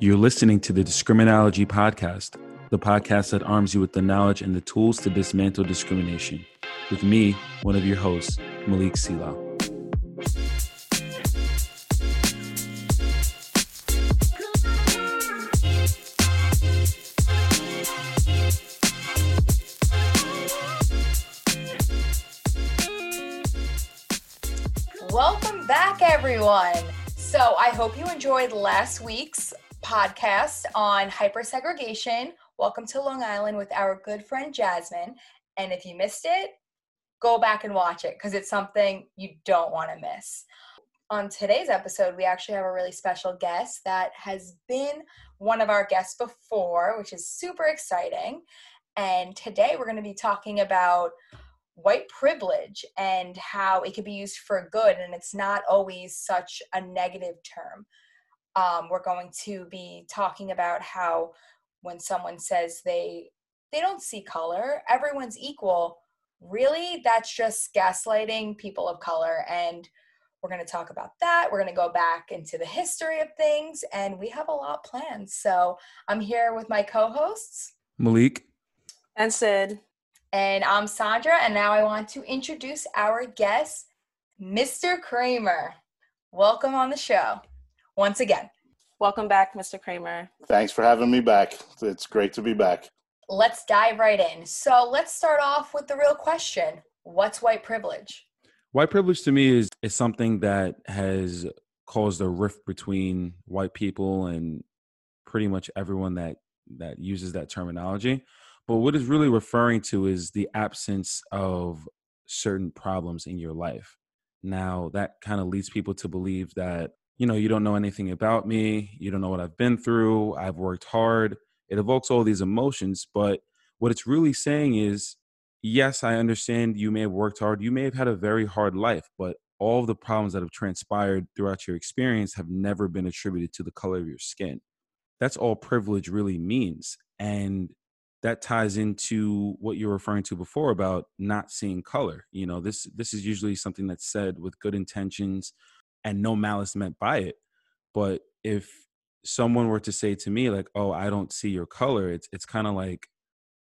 You're listening to the Discriminology Podcast, the podcast that arms you with the knowledge and the tools to dismantle discrimination. With me, one of your hosts, Malik Sila. Welcome back, everyone. So, I hope you enjoyed last week's podcast on hypersegregation. Welcome to Long Island with our good friend Jasmine. And if you missed it, go back and watch it because it's something you don't want to miss. On today's episode, we actually have a really special guest that has been one of our guests before, which is super exciting. And today we're going to be talking about white privilege and how it can be used for good and it's not always such a negative term. Um, we're going to be talking about how when someone says they they don't see color, everyone's equal. Really, that's just gaslighting people of color and we're going to talk about that. We're going to go back into the history of things and we have a lot planned. So, I'm here with my co-hosts, Malik and Sid. And I'm Sandra, and now I want to introduce our guest, Mr. Kramer. Welcome on the show once again. Welcome back, Mr. Kramer. Thanks for having me back. It's great to be back. Let's dive right in. So let's start off with the real question What's white privilege? White privilege to me is, is something that has caused a rift between white people and pretty much everyone that, that uses that terminology. But what it's really referring to is the absence of certain problems in your life. Now, that kind of leads people to believe that, you know, you don't know anything about me, you don't know what I've been through, I've worked hard. It evokes all these emotions. But what it's really saying is, yes, I understand you may have worked hard, you may have had a very hard life, but all the problems that have transpired throughout your experience have never been attributed to the color of your skin. That's all privilege really means. And that ties into what you're referring to before about not seeing color you know this this is usually something that's said with good intentions and no malice meant by it but if someone were to say to me like oh i don't see your color it's it's kind of like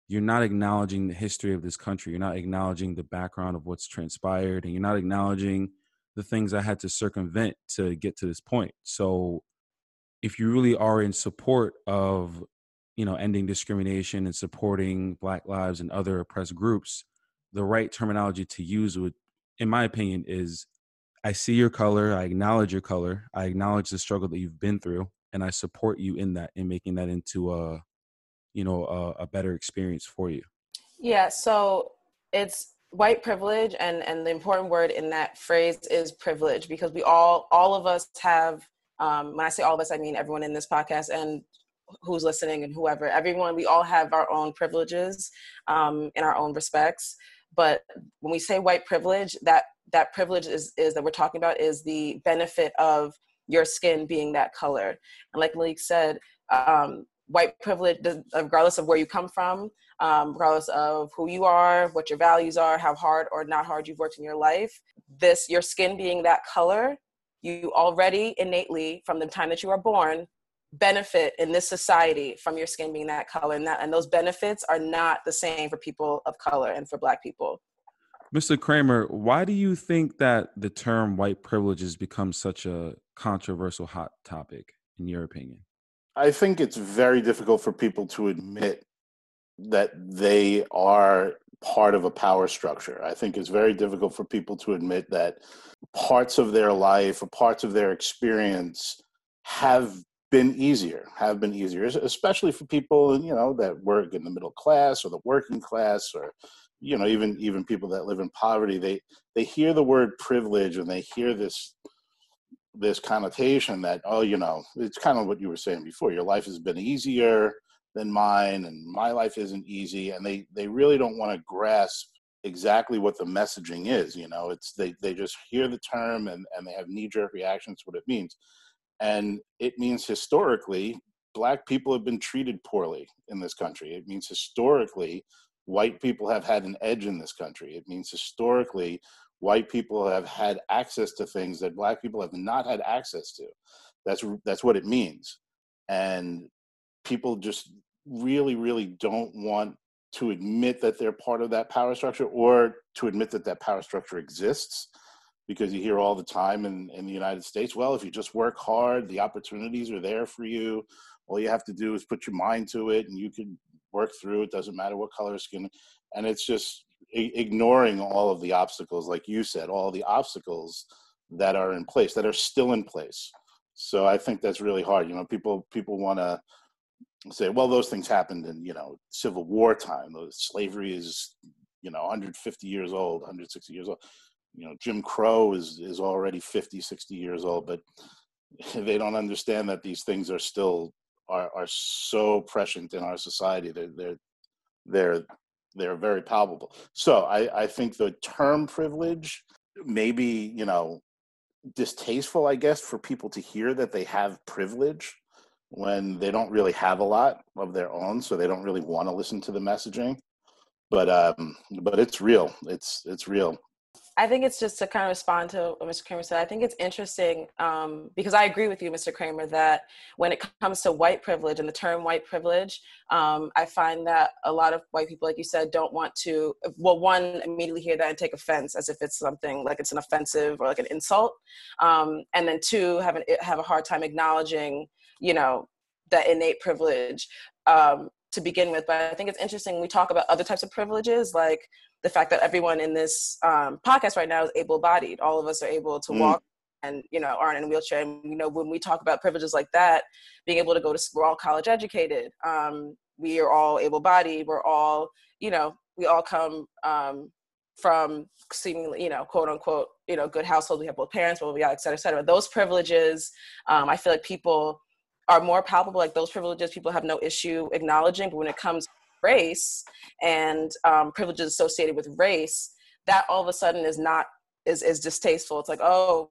you're not acknowledging the history of this country you're not acknowledging the background of what's transpired and you're not acknowledging the things i had to circumvent to get to this point. So if you really are in support of you know ending discrimination and supporting black lives and other oppressed groups the right terminology to use would in my opinion is i see your color i acknowledge your color i acknowledge the struggle that you've been through and i support you in that in making that into a you know a, a better experience for you. Yeah so it's white privilege and and the important word in that phrase is privilege because we all all of us have um, when i say all of us i mean everyone in this podcast and who's listening and whoever everyone we all have our own privileges um, in our own respects but when we say white privilege that that privilege is is that we're talking about is the benefit of your skin being that color and like malik said um, white privilege regardless of where you come from um, regardless of who you are what your values are how hard or not hard you've worked in your life this your skin being that color you already innately from the time that you are born benefit in this society from your skin being that color. And that and those benefits are not the same for people of color and for black people mr kramer why do you think that the term white privilege has become such a controversial hot topic in your opinion? I think it's very difficult for people to admit that they are part of a power structure. I think it's very difficult for people to admit that parts of their life or parts of their experience have been easier, have been easier, especially for people you know that work in the middle class or the working class, or you know even even people that live in poverty. They they hear the word privilege and they hear this this connotation that oh you know it's kind of what you were saying before. Your life has been easier than mine, and my life isn't easy, and they they really don't want to grasp exactly what the messaging is you know it's they they just hear the term and and they have knee jerk reactions to what it means and it means historically, black people have been treated poorly in this country. It means historically, white people have had an edge in this country. It means historically, white people have had access to things that black people have not had access to. That's that's what it means. and people just really, really don't want to admit that they're part of that power structure or to admit that that power structure exists because you hear all the time in, in the United States, well, if you just work hard, the opportunities are there for you. All you have to do is put your mind to it and you can work through it. Doesn't matter what color skin. And it's just ignoring all of the obstacles, like you said, all the obstacles that are in place, that are still in place. So I think that's really hard. You know, people people want to say, well, those things happened in you know Civil War time. Slavery is you know 150 years old, 160 years old. You know, Jim Crow is is already 50, 60 years old, but they don't understand that these things are still are are so prescient in our society. They're they're they're they're very palpable. So I I think the term privilege maybe you know distasteful, I guess, for people to hear that they have privilege when they don't really have a lot of their own, so they don't really want to listen to the messaging. But um, but it's real. It's it's real. I think it's just to kind of respond to what Mr. Kramer said. I think it's interesting um, because I agree with you, Mr. Kramer, that when it comes to white privilege and the term white privilege, um, I find that a lot of white people, like you said, don't want to, well, one, immediately hear that and take offense as if it's something like it's an offensive or like an insult. Um, and then two, have, an, have a hard time acknowledging, you know, that innate privilege um, to begin with. But I think it's interesting we talk about other types of privileges, like the fact that everyone in this um, podcast right now is able-bodied. All of us are able to mm. walk and you know aren't in a wheelchair. And you know when we talk about privileges like that, being able to go to school, we're all college educated. Um, we are all able-bodied. We're all you know we all come um, from seemingly you know quote unquote you know good household. We have both parents, but we got et cetera, et cetera. Those privileges, um, I feel like people are more palpable. Like those privileges, people have no issue acknowledging. But when it comes race and um, privileges associated with race, that all of a sudden is not is is distasteful. It's like, oh,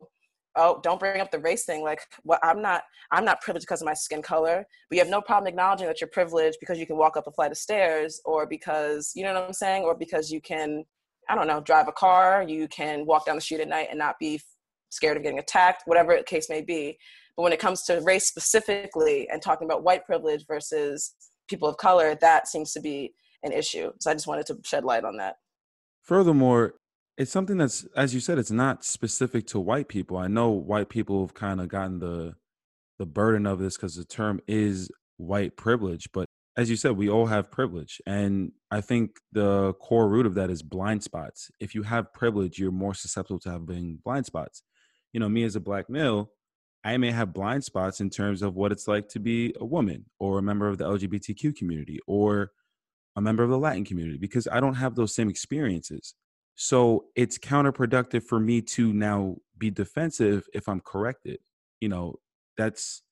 oh, don't bring up the race thing. Like, well, I'm not I'm not privileged because of my skin color, but you have no problem acknowledging that you're privileged because you can walk up a flight of stairs, or because you know what I'm saying, or because you can, I don't know, drive a car, you can walk down the street at night and not be scared of getting attacked, whatever the case may be. But when it comes to race specifically and talking about white privilege versus people of color, that seems to be an issue. So I just wanted to shed light on that. Furthermore, it's something that's, as you said, it's not specific to white people. I know white people have kind of gotten the the burden of this because the term is white privilege, but as you said, we all have privilege. And I think the core root of that is blind spots. If you have privilege, you're more susceptible to having blind spots. You know, me as a black male, I may have blind spots in terms of what it's like to be a woman or a member of the LGBTQ community or a member of the Latin community because I don't have those same experiences. So it's counterproductive for me to now be defensive if I'm corrected. You know, that's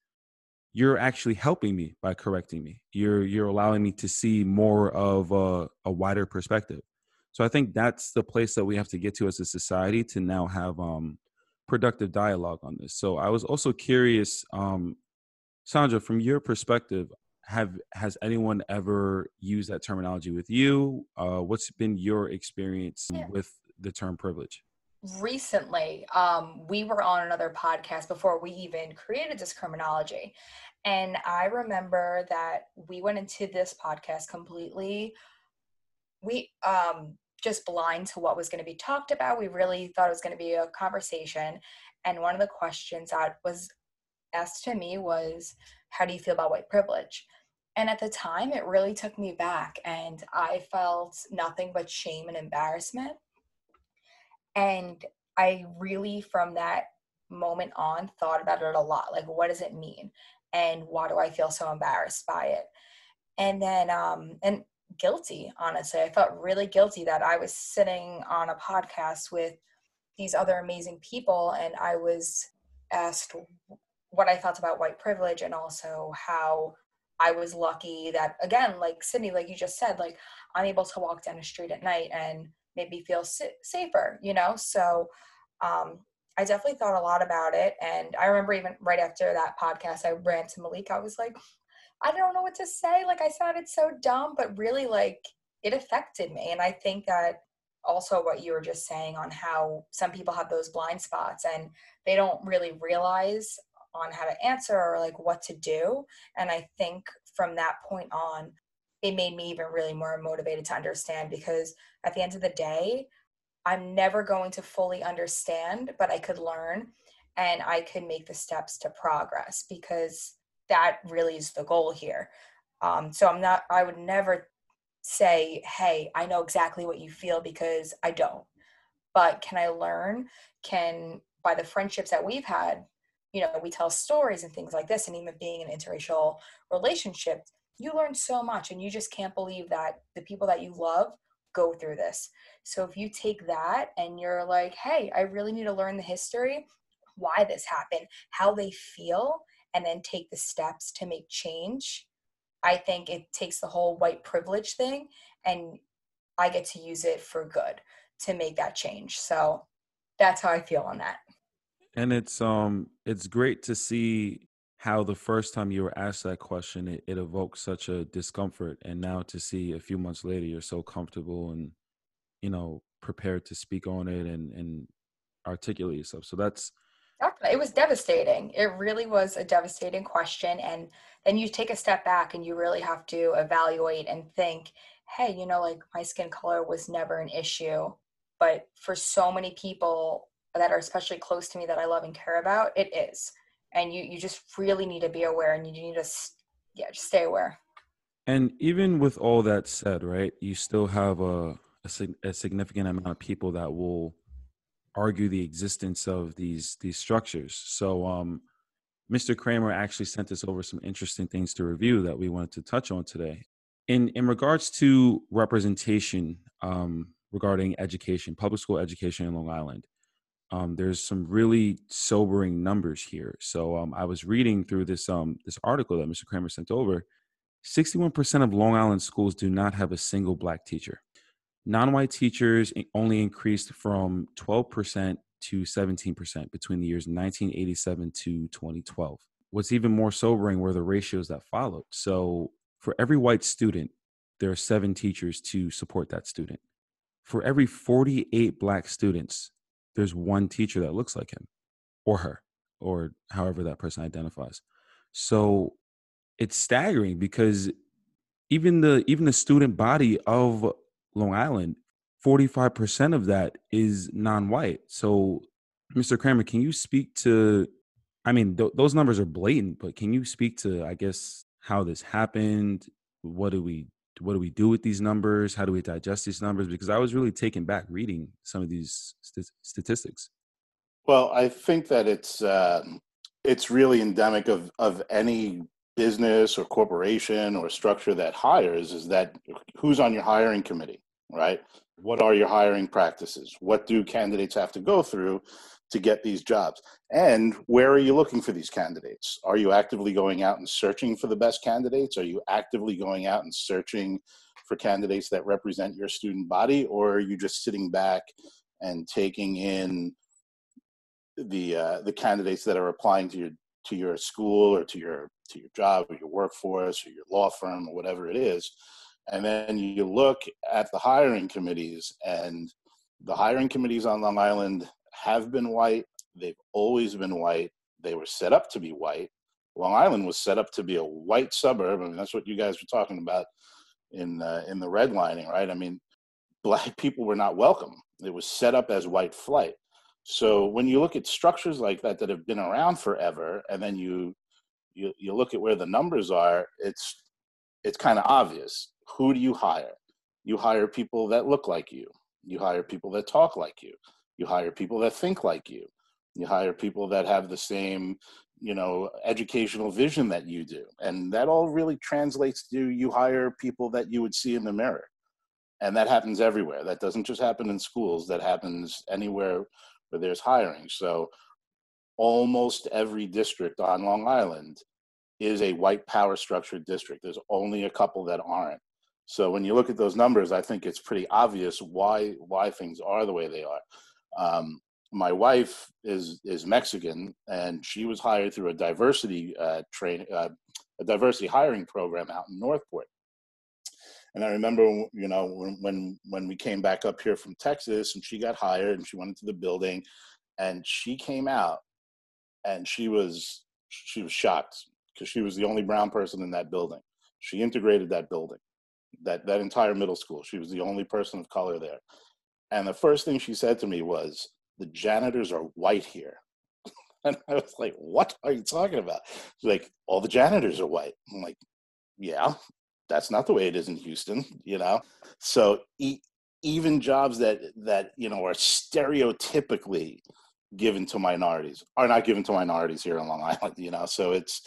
you're actually helping me by correcting me. You're you're allowing me to see more of a, a wider perspective. So I think that's the place that we have to get to as a society to now have um productive dialogue on this. So I was also curious, um, Sandra, from your perspective, have has anyone ever used that terminology with you? Uh, what's been your experience with the term privilege? Recently, um, we were on another podcast before we even created this terminology. And I remember that we went into this podcast completely. We um, just blind to what was going to be talked about. We really thought it was going to be a conversation. And one of the questions that was asked to me was, How do you feel about white privilege? And at the time, it really took me back, and I felt nothing but shame and embarrassment. And I really, from that moment on, thought about it a lot. Like, what does it mean? And why do I feel so embarrassed by it? And then, um, and guilty, honestly. I felt really guilty that I was sitting on a podcast with these other amazing people and I was asked what I thought about white privilege and also how I was lucky that, again, like Sydney, like you just said, like I'm able to walk down the street at night and maybe feel safer, you know? So, um, I definitely thought a lot about it. And I remember even right after that podcast, I ran to Malik. I was like, I don't know what to say. Like I sounded so dumb, but really like it affected me. And I think that also what you were just saying on how some people have those blind spots and they don't really realize on how to answer or like what to do. And I think from that point on, it made me even really more motivated to understand because at the end of the day, I'm never going to fully understand, but I could learn and I could make the steps to progress because that really is the goal here. Um, so I'm not, I would never say, hey, I know exactly what you feel because I don't. But can I learn? Can, by the friendships that we've had, you know, we tell stories and things like this, and even being an interracial relationship, you learn so much and you just can't believe that the people that you love go through this. So if you take that and you're like, hey, I really need to learn the history, why this happened, how they feel, and then take the steps to make change, I think it takes the whole white privilege thing and I get to use it for good to make that change. So that's how I feel on that. And it's um it's great to see how the first time you were asked that question it, it evoked such a discomfort and now to see a few months later you're so comfortable and you know prepared to speak on it and and articulate yourself. So that's it was devastating. It really was a devastating question. And then you take a step back and you really have to evaluate and think, hey, you know, like my skin color was never an issue. But for so many people that are especially close to me that I love and care about, it is. And you, you just really need to be aware and you need to, yeah, just stay aware. And even with all that said, right, you still have a, a, a significant amount of people that will argue the existence of these these structures. So um, Mr. Kramer actually sent us over some interesting things to review that we wanted to touch on today. In in regards to representation um, regarding education, public school education in Long Island, um, there's some really sobering numbers here. So um, I was reading through this um, this article that Mr. Kramer sent over. 61% of Long Island schools do not have a single black teacher non-white teachers only increased from 12% to 17% between the years 1987 to 2012 what's even more sobering were the ratios that followed. So for every white student there are seven teachers to support that student. For every 48 black students there's one teacher that looks like him or her or however that person identifies. So it's staggering because even the even the student body of Long Island, 45% of that is non-white. So, Mr. Kramer, can you speak to I mean, th- those numbers are blatant, but can you speak to I guess how this happened? What do we what do we do with these numbers? How do we digest these numbers? Because I was really taken back reading some of these st- statistics. Well, I think that it's uh, it's really endemic of of any business or corporation or structure that hires is that who's on your hiring committee, right? What are your hiring practices? What do candidates have to go through to get these jobs? And where are you looking for these candidates? Are you actively going out and searching for the best candidates? Are you actively going out and searching for candidates that represent your student body? Or are you just sitting back and taking in the uh, the candidates that are applying to your to your school or to your to your job or your workforce or your law firm or whatever it is and then you look at the hiring committees and the hiring committees on long island have been white they've always been white they were set up to be white. Long island was set up to be a white suburb I mean, that's what you guys were talking about in uh, in the redlining right? I mean black people were not welcome. It was set up as white flight so when you look at structures like that that have been around forever, and then you you, you look at where the numbers are, it's it's kind of obvious. Who do you hire? You hire people that look like you. You hire people that talk like you. You hire people that think like you. You hire people that have the same, you know, educational vision that you do. And that all really translates to you hire people that you would see in the mirror. And that happens everywhere. That doesn't just happen in schools, that happens anywhere where there's hiring. So almost every district on Long Island is a white power structured district. There's only a couple that aren't. So when you look at those numbers, I think it's pretty obvious why why things are the way they are. Um, my wife is is Mexican, and she was hired through a diversity uh, train uh, a diversity hiring program out in Northport. And I remember, you know, when, when we came back up here from Texas, and she got hired, and she went into the building, and she came out, and she was she was shocked because she was the only brown person in that building. She integrated that building, that that entire middle school. She was the only person of color there. And the first thing she said to me was, "The janitors are white here." And I was like, "What are you talking about?" She's like, "All the janitors are white." I'm like, "Yeah, that's not the way it is in Houston, you know." So e- even jobs that that you know are stereotypically given to minorities are not given to minorities here on Long Island, you know. So it's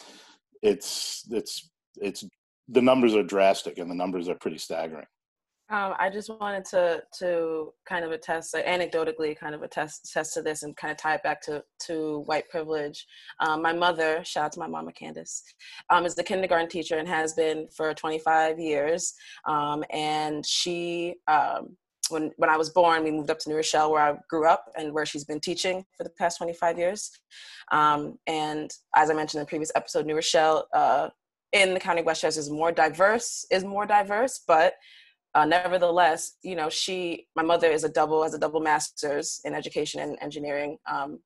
it's it's it's the numbers are drastic and the numbers are pretty staggering. Um, I just wanted to to kind of attest, like, anecdotally, kind of attest, attest to this and kind of tie it back to to white privilege. Um, my mother, shout out to my mama Candace, um, is the kindergarten teacher and has been for 25 years. Um, and she, um, when when I was born, we moved up to New Rochelle, where I grew up and where she's been teaching for the past 25 years. Um, and as I mentioned in the previous episode, New Rochelle uh, in the County of Westchester is more diverse, is more diverse, but uh, nevertheless, you know, she, my mother is a double, has a double master's in education and engineering, um,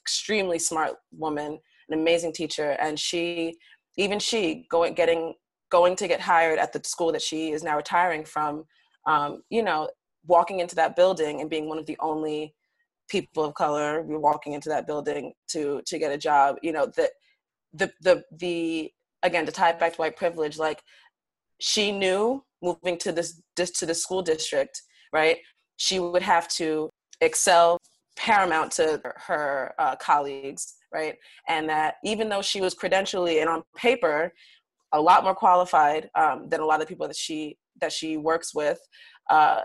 extremely smart woman, an amazing teacher. And she, even she going, getting, going to get hired at the school that she is now retiring from, um, you know, walking into that building and being one of the only people of color walking into that building to, to get a job, you know, that the, the, the, again, to tie back to white privilege, like she knew moving to this, to the school district, right? She would have to excel paramount to her uh, colleagues, right? And that even though she was credentially and on paper a lot more qualified um, than a lot of people that she that she works with, uh,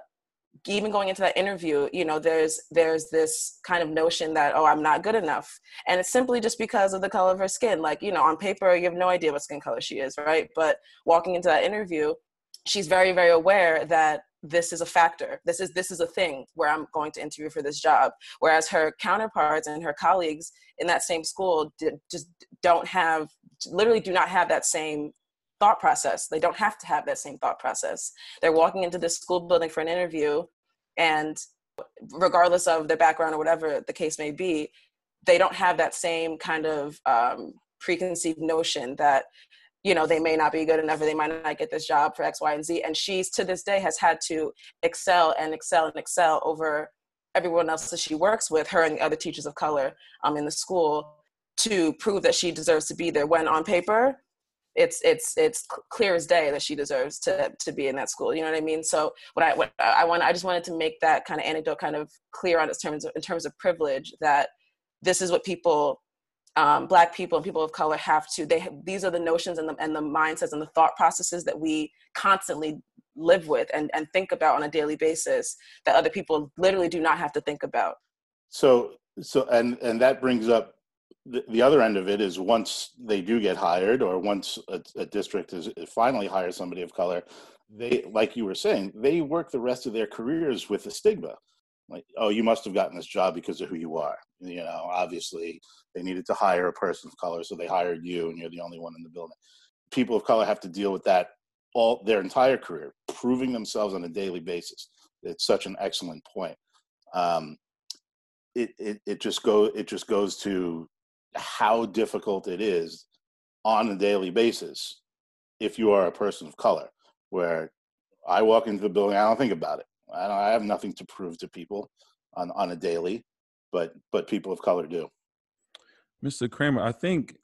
even going into that interview you know there's there's this kind of notion that oh i'm not good enough and it's simply just because of the color of her skin like you know on paper you have no idea what skin color she is right but walking into that interview she's very very aware that this is a factor. This is this is a thing where i'm going to interview for this job. Whereas her counterparts and her colleagues in that same school did, just don't have literally do not have that same thought process. They don't have to have that same thought process. They're walking into this school building for an interview and regardless of their background or whatever the case may be they don't have that same kind of um, preconceived notion that you know they may not be good enough or they might not get this job for x y and z. And she's to this day has had to excel and excel and excel over everyone else that she works with her and the other teachers of color um, in the school to prove that she deserves to be there. When on paper it's it's it's clear as day that she deserves to to be in that school you know what i mean? So what i what i want i just wanted to make that kind of anecdote kind of clear on its terms in terms of privilege that this is what people um, black people and people of color have to they have, these are the notions and the, and the mindsets and the thought processes that we constantly live with and, and think about on a daily basis that other people literally do not have to think about. So so and and that brings up the, the other end of it is once they do get hired or once a, a district is finally hires somebody of color they like you were saying they work the rest of their careers with the stigma. Like oh you must have gotten this job because of who you are you know obviously they needed to hire a person of color so they hired you and you're the only one in the building. People of color have to deal with that all their entire career proving themselves on a daily basis. It's such an excellent point. Um, it, it, it just go it just goes to how difficult it is on a daily basis if you are a person of color where i walk into the building i don't think about it. I, I have nothing to prove to people on, on a daily, but but people of color do. Mr. Kramer, I think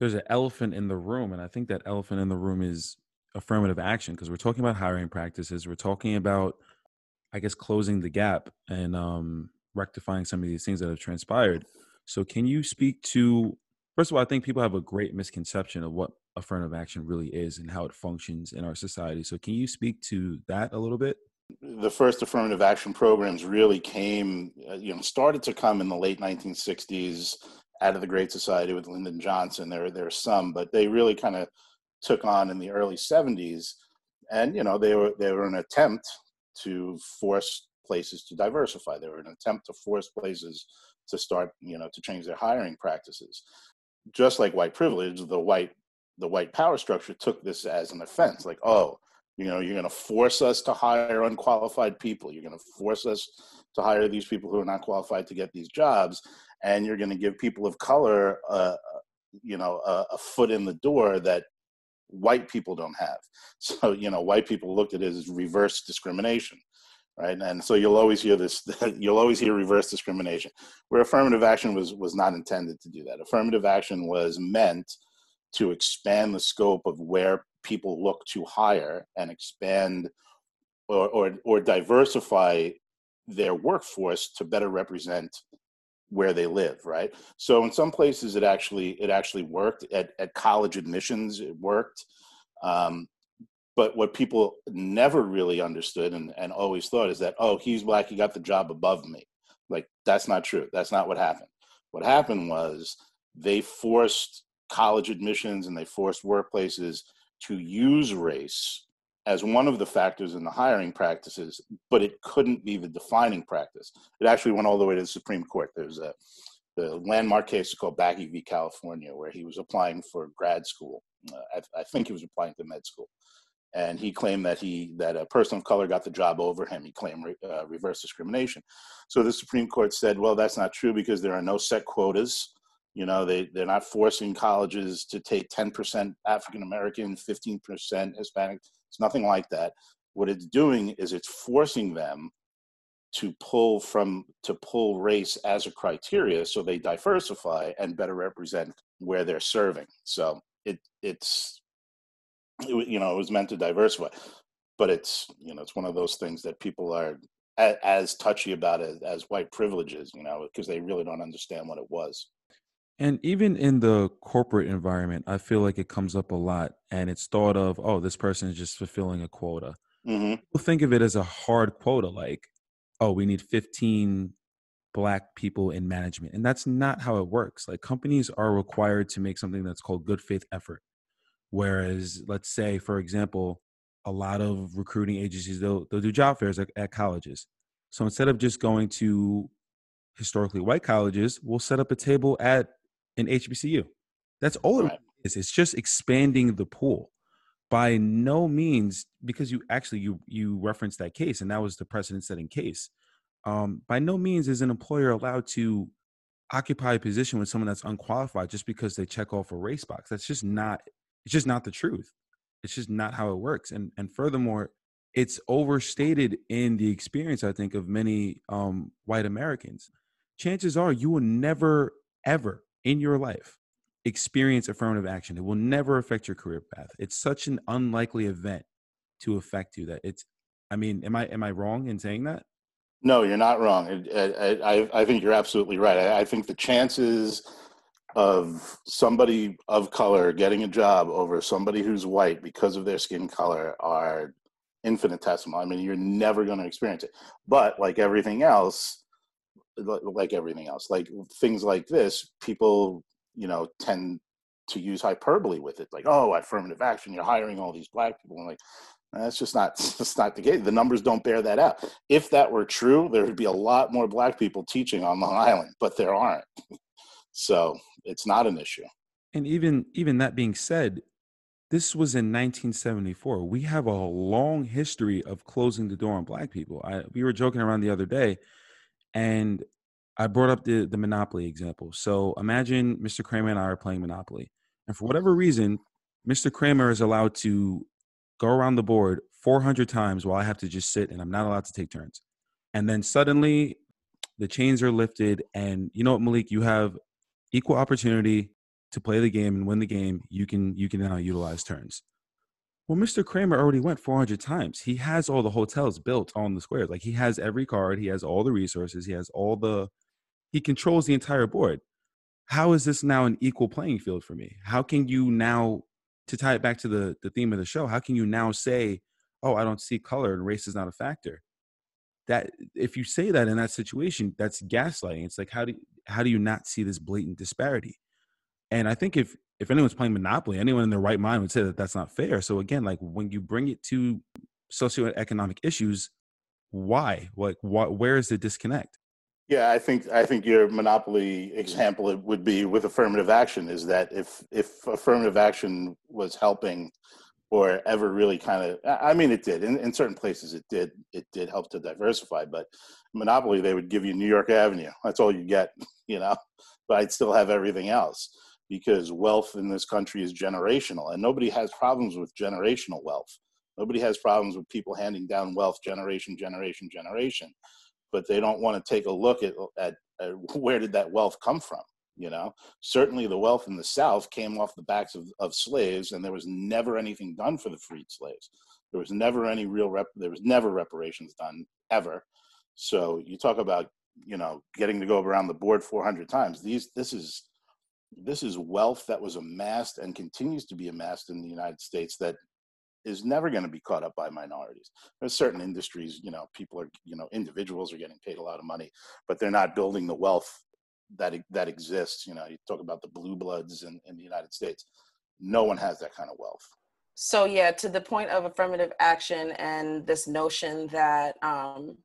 there's an elephant in the room, and I think that elephant in the room is affirmative action because we're talking about hiring practices. We're talking about, I guess, closing the gap and um, rectifying some of these things that have transpired. So, can you speak to? First of all, I think people have a great misconception of what affirmative action really is and how it functions in our society. So, can you speak to that a little bit? The first affirmative action programs really came, uh, you know, started to come in the late 1960s out of the Great Society with Lyndon Johnson. There, there are some, but they really kind of took on in the early 70s, and you know, they were they were an attempt to force places to diversify. They were an attempt to force places to start, you know, to change their hiring practices. Just like white privilege, the white the white power structure took this as an offense, like, oh, you know, you're going to force us to hire unqualified people. You're going to force us to hire these people who are not qualified to get these jobs, and you're going to give people of color a, you know a, a foot in the door that white people don't have. So you know white people looked at it as reverse discrimination right? And so you'll always hear this. You'll always hear reverse discrimination, where affirmative action was was not intended to do that. Affirmative action was meant to expand the scope of where people look to hire and expand or or, or diversify their workforce to better represent where they live right so in some places it actually it actually worked at, at college admissions it worked um, but what people never really understood and, and always thought is that, oh, he's black, he got the job above me. Like, that's not true. That's not what happened. What happened was they forced college admissions and they forced workplaces to use race as one of the factors in the hiring practices, but it couldn't be the defining practice. It actually went all the way to the Supreme Court. There's a the landmark case called Bakke v. California, where he was applying for grad school. Uh, I, I, think he was applying to med school, and he claimed that he that a person of color got the job over him. He claimed uh, reverse discrimination. So the Supreme Court said, well, that's not true because there are no set quotas. You know, they they're not forcing colleges to take 10% African American, 15% Hispanic. It's nothing like that. What it's doing is it's forcing them to pull from to pull race as a criteria so they diversify and better represent where they're serving. So it it's it, you know, it was meant to diversify, but it's you know, it's one of those things that people are as, as touchy about it as white privileges, you know, because they really don't understand what it was. And even in the corporate environment, I feel like it comes up a lot, and it's thought of, oh, this person is just fulfilling a quota. Mm-hmm. People think of it as a hard quota, like, oh, we need 15 black people in management. And that's not how it works. Like companies are required to make something that's called good faith effort. Whereas, let's say, for example, a lot of recruiting agencies they'll they'll do job fairs at, at colleges. So instead of just going to historically white colleges, we'll set up a table at an HBCU. That's all right. it is. It's just expanding the pool. By no means, because you actually you you referenced that case, and that was the precedent-setting case. Um, by no means is an employer allowed to occupy a position with someone that's unqualified just because they check off a race box. That's just not it's just not the truth it's just not how it works and and furthermore it's overstated in the experience i think of many um, white americans chances are you will never ever in your life experience affirmative action. It will never affect your career path. It's such an unlikely event to affect you that it's i mean am i am i wrong in saying that? No you're not wrong. I i, I think you're absolutely right. I, I think the chances of somebody of color getting a job over somebody who's white because of their skin color are infinitesimal. I mean, you're never going to experience it. But like everything else, like everything else, like things like this, people, you know, tend to use hyperbole with it. Like, oh, affirmative action, you're hiring all these black people. And like, that's just not that's not the case. The numbers don't bear that out. If that were true, there would be a lot more black people teaching on Long Island, but there aren't. So it's not an issue. And even even that being said, this was in 1974. We have a long history of closing the door on black people. I, we were joking around the other day, and I brought up the the Monopoly example. So imagine Mr. Kramer and I are playing Monopoly, and for whatever reason, Mr. Kramer is allowed to go around the board 400 times while I have to just sit and I'm not allowed to take turns. And then suddenly the chains are lifted, and you know what, Malik, you have equal opportunity to play the game and win the game, you can you can now utilize turns. Well, Mr. Kramer already went 400 times. He has all the hotels built on the squares. Like he has every card, he has all the resources, he has all the he controls the entire board. How is this now an equal playing field for me? How can you now to tie it back to the the theme of the show, how can you now say, "Oh, I don't see color and race is not a factor?" That if you say that in that situation, that's gaslighting. It's like how do how do you not see this blatant disparity? And I think if if anyone's playing Monopoly, anyone in their right mind would say that that's not fair. So again, like when you bring it to socioeconomic issues, why? Like, what? Where is the disconnect? Yeah, I think I think your monopoly example would be with affirmative action. Is that if if affirmative action was helping or ever really kind of i mean it did in, in certain places it did it did help to diversify but monopoly they would give you new york avenue that's all you get you know but i'd still have everything else because wealth in this country is generational and nobody has problems with generational wealth. Nobody has problems with people handing down wealth generation generation generation but they don't want to take a look at, at, at where did that wealth come from you know? Certainly the wealth in the south came off the backs of, of slaves and there was never anything done for the freed slaves. There was never any real rep there was never reparations done ever. So you talk about you know getting to go around the board 400 times these this is this is wealth that was amassed and continues to be amassed in the united states that is never going to be caught up by minorities. There's certain industries you know people are you know individuals are getting paid a lot of money but they're not building the wealth that that exists you know you talk about the blue bloods in, in the united states. No one has that kind of wealth. So yeah to the point of affirmative action and this notion that um,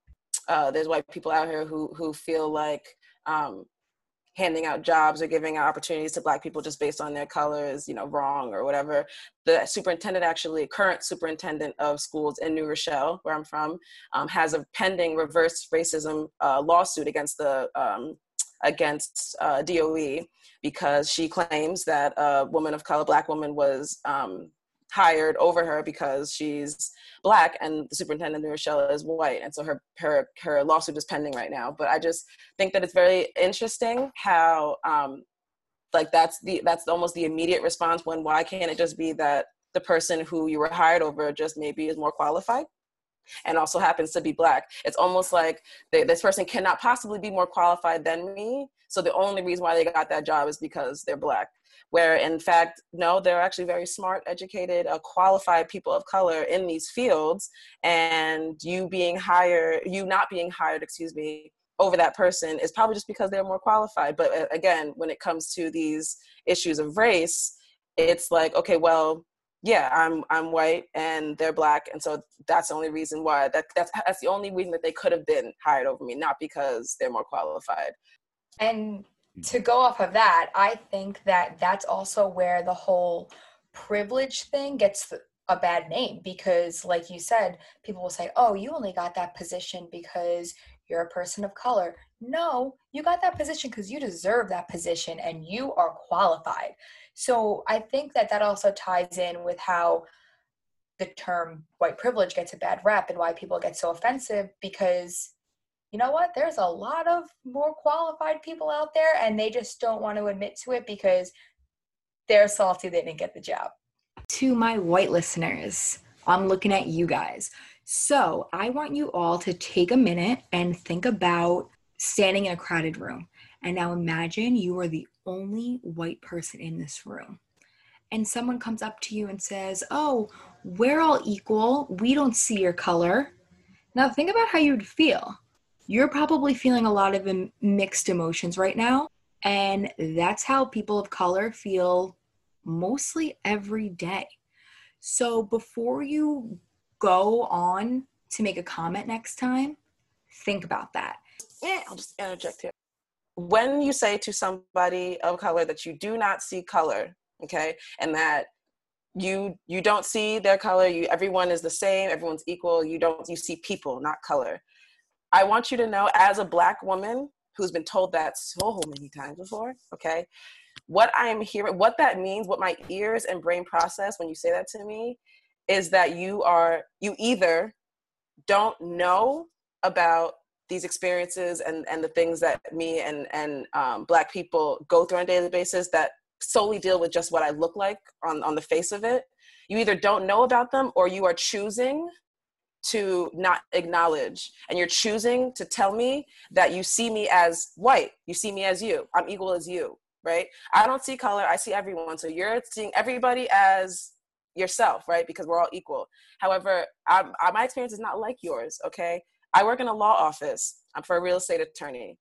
uh, there's white people out here who who feel like um, handing out jobs or giving out opportunities to black people just based on their color is you know wrong or whatever. The superintendent actually current superintendent of schools in new rochelle where i'm from um, has a pending reverse racism uh, lawsuit against the um, against uh, doe because she claims that a woman of color black woman was um, hired over her because she's black and the superintendent of Rochelle is white. And so her, her, her lawsuit is pending right now. But I just think that it's very interesting how, um, like that's the, that's almost the immediate response when, why can't it just be that the person who you were hired over just maybe is more qualified? and also happens to be black. It's almost like they, this person cannot possibly be more qualified than me. So the only reason why they got that job is because they're black where in fact no they're actually very smart educated uh, qualified people of color in these fields and you being hired you not being hired excuse me over that person is probably just because they're more qualified. But uh, again when it comes to these issues of race it's like okay well yeah i'm i'm white and they're black and so that's the only reason why that that's that's the only reason that they could have been hired over me not because they're more qualified. And to go off of that, I think that that's also where the whole privilege thing gets a bad name because, like you said, people will say, oh, you only got that position because you're a person of color. No, you got that position because you deserve that position and you are qualified. So I think that that also ties in with how the term white privilege gets a bad rap and why people get so offensive because you know what? There's a lot of more qualified people out there, and they just don't want to admit to it because they're salty they didn't get the job. To my white listeners, I'm looking at you guys. So I want you all to take a minute and think about standing in a crowded room. And now imagine you are the only white person in this room. And someone comes up to you and says, Oh, we're all equal. We don't see your color. Now think about how you'd feel you're probably feeling a lot of mixed emotions right now. And that's how people of color feel mostly every day. So before you go on to make a comment next time, think about that. Yeah, I'll just interject here. When you say to somebody of color that you do not see color, okay, and that you you don't see their color, you everyone is the same, everyone's equal, you don't you see people, not color. I want you to know, as a Black woman who's been told that so many times before, okay, what I am hearing, what that means, what my ears and brain process when you say that to me is that you are, you either don't know about these experiences and, and the things that me and, and um, Black people go through on a daily basis that solely deal with just what I look like on, on the face of it. You either don't know about them or you are choosing to not acknowledge. And you're choosing to tell me that you see me as white you see me as you i'm equal as you right? I don't see color i see everyone. So you're seeing everybody as yourself right? Because we're all equal. However I, I, my experience is not like yours okay? I work in a law office. I'm for a real estate attorney.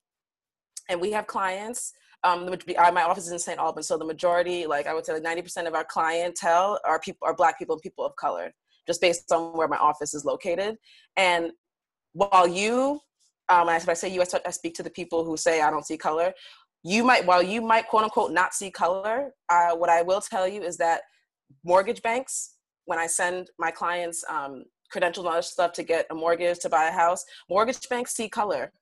And we have clients um, my office is in St. Albans, so the majority, like I would say, like ninety percent of our clientele are people, are Black people and people of color just based on where my office is located. And while you, um, if I say you, I speak to the people who say I don't see color. You might, while you might quote unquote not see color, uh, what I will tell you is that mortgage banks, when I send my clients um, credentials and other stuff to get a mortgage to buy a house, mortgage banks see color.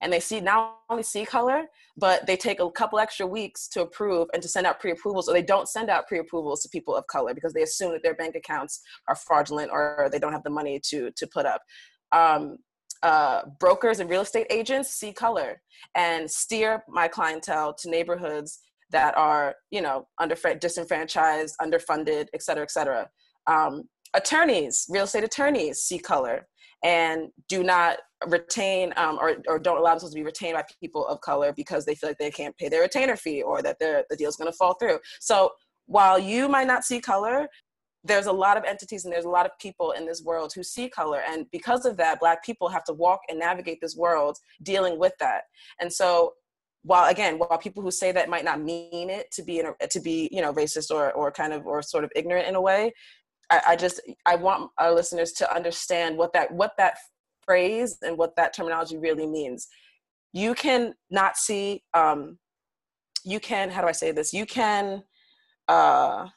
And they see not only see color but they take a couple extra weeks to approve and to send out pre-approvals or they don't send out pre-approvals to people of color because they assume that their bank accounts are fraudulent or they don't have the money to to put up. Um, uh, brokers and real estate agents see color and steer my clientele to neighborhoods that are you know under disenfranchised underfunded et cetera et cetera. Um, attorneys real estate attorneys see color and do not retain um, or, or don't allow themselves to be retained by people of color because they feel like they can't pay their retainer fee or that the deal is going to fall through. So while you might not see color, there's a lot of entities and there's a lot of people in this world who see color. And because of that, Black people have to walk and navigate this world dealing with that. And so while again while people who say that might not mean it to be in a, to be you know racist or or kind of or sort of ignorant in a way I, I, just I want our listeners to understand what that what that phrase and what that terminology really means. You can not see. Um, you can. How do I say this? You can uh,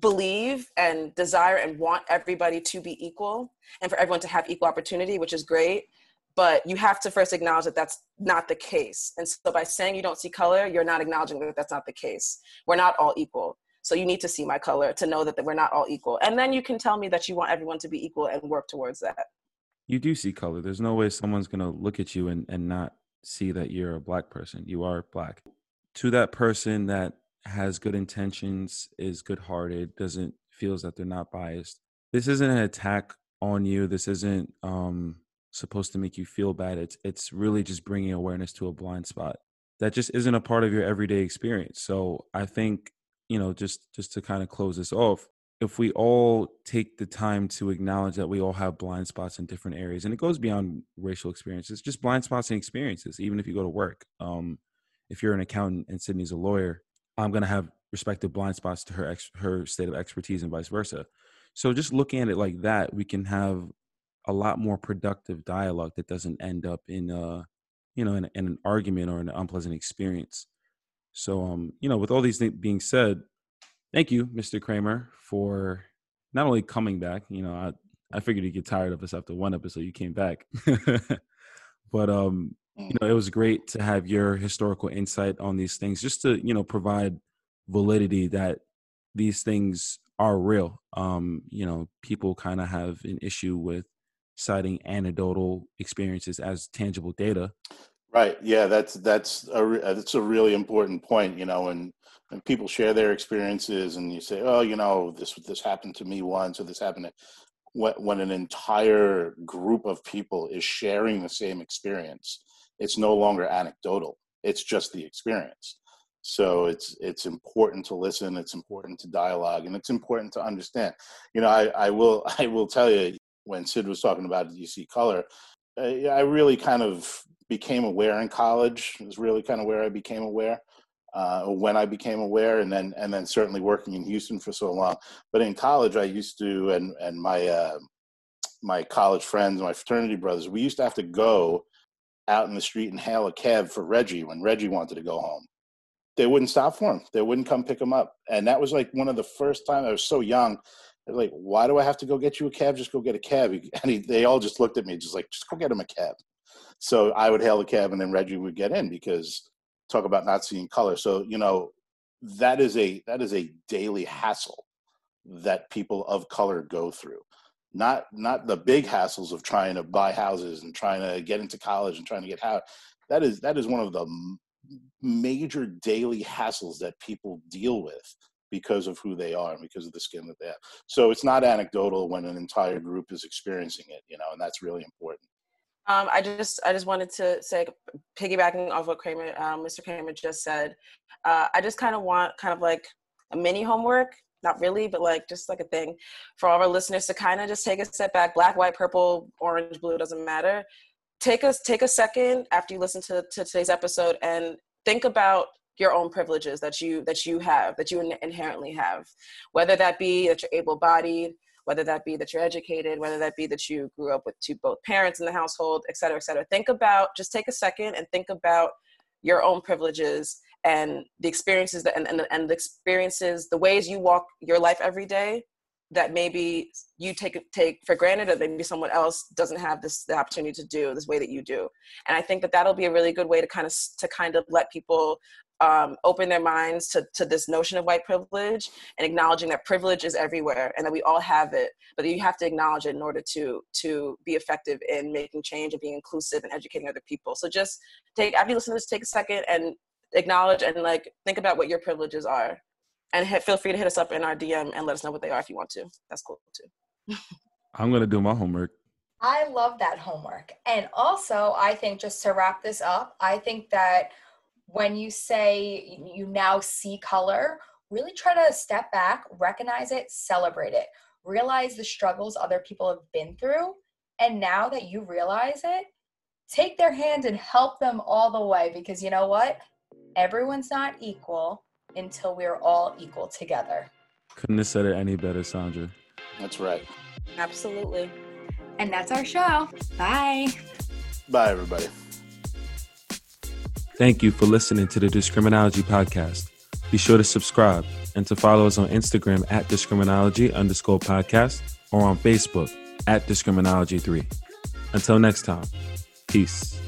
believe and desire and want everybody to be equal and for everyone to have equal opportunity, which is great. But you have to first acknowledge that that's not the case. And so by saying you don't see color, you're not acknowledging that that's not the case. We're not all equal. So you need to see my color to know that we're not all equal. And then you can tell me that you want everyone to be equal and work towards that. You do see color. There's no way someone's going to look at you and, and not see that you're a black person. You are black. To that person that has good intentions, is good hearted, doesn't feels that they're not biased. This isn't an attack on you. This isn't um, supposed to make you feel bad. It's it's really just bringing awareness to a blind spot that just isn't a part of your everyday experience. So I think you know just just to kind of close this off if we all take the time to acknowledge that we all have blind spots in different areas and it goes beyond racial experiences just blind spots and experiences even if you go to work um, if you're an accountant and sydney's a lawyer i'm going to have respective blind spots to her ex- her state of expertise and vice versa. So just looking at it like that we can have a lot more productive dialogue that doesn't end up in a you know in, in an argument or an unpleasant experience so, um, you know, with all these things being said, thank you, Mr. Kramer, for not only coming back. You know, I I figured you'd get tired of us after one episode. You came back, but um, you mm. know, it was great to have your historical insight on these things, just to you know provide validity that these things are real. Um, you know, people kind of have an issue with citing anecdotal experiences as tangible data Right. Yeah, that's that's a that's a really important point. You know, and when people share their experiences, and you say, "Oh, you know, this this happened to me once, or this happened," when when an entire group of people is sharing the same experience, it's no longer anecdotal. It's just the experience. So it's it's important to listen. It's important to dialogue, and it's important to understand. You know, I I will I will tell you when Sid was talking about you see color, I really kind of became aware in college is really kind of where I became aware. Uh, when I became aware, and then and then certainly working in Houston for so long. But in college, I used to, and and my uh, my college friends, my fraternity brothers, we used to have to go out in the street and hail a cab for Reggie when Reggie wanted to go home. They wouldn't stop for him. They wouldn't come pick him up, and that was like one of the first times I was so young. like, why do I have to go get you a cab? Just go get a cab. And he, they all just looked at me, just like, just go get him a cab. So I would hail the cab and then Reggie would get in because talk about not seeing color. So, you know, that is a that is a daily hassle that people of color go through. Not not the big hassles of trying to buy houses and trying to get into college and trying to get out. That is that is one of the major daily hassles that people deal with because of who they are and because of the skin that they have. So it's not anecdotal when an entire group is experiencing it, you know, and that's really important. Um, I just I just wanted to say, piggybacking off what Kramer, um, Mr. Kramer just said, uh, I just kind of want kind of like a mini homework, not really, but like just like a thing for all our listeners to kind of just take a step back, black, white, purple, orange, blue, doesn't matter. Take us take a second after you listen to, to today's episode and think about your own privileges that you that you have that you inherently have, whether that be that you're able-bodied whether that be that you're educated, whether that be that you grew up with two both parents in the household, et cetera, et cetera. Think about, just take a second and think about your own privileges and the experiences that, and, and, and the experiences, the ways you walk your life every day that maybe you take take for granted or maybe someone else doesn't have this the opportunity to do this way that you do and i think that that'll be a really good way to kind of to kind of let people um, open their minds to, to this notion of white privilege and acknowledging that privilege is everywhere and that we all have it but you have to acknowledge it in order to to be effective in making change and being inclusive and educating other people. So just take after you listen to this take a second and acknowledge and like think about what your privileges are. And hit, feel free to hit us up in our dm and let us know what they are if you want to. That's cool too. I'm gonna do my homework. I love that homework. And also i think just to wrap this up i think that when you say you now see color really try to step back recognize it celebrate it realize the struggles other people have been through and now that you realize it take their hand and help them all the way because you know what everyone's not equal until we're all equal together. Couldn't have said it any better, Sandra. That's right. Absolutely. And that's our show. Bye. Bye, everybody. Thank you for listening to the Discriminology Podcast. Be sure to subscribe and to follow us on Instagram at discriminology underscore podcast or on Facebook at discriminology3. Until next time, peace.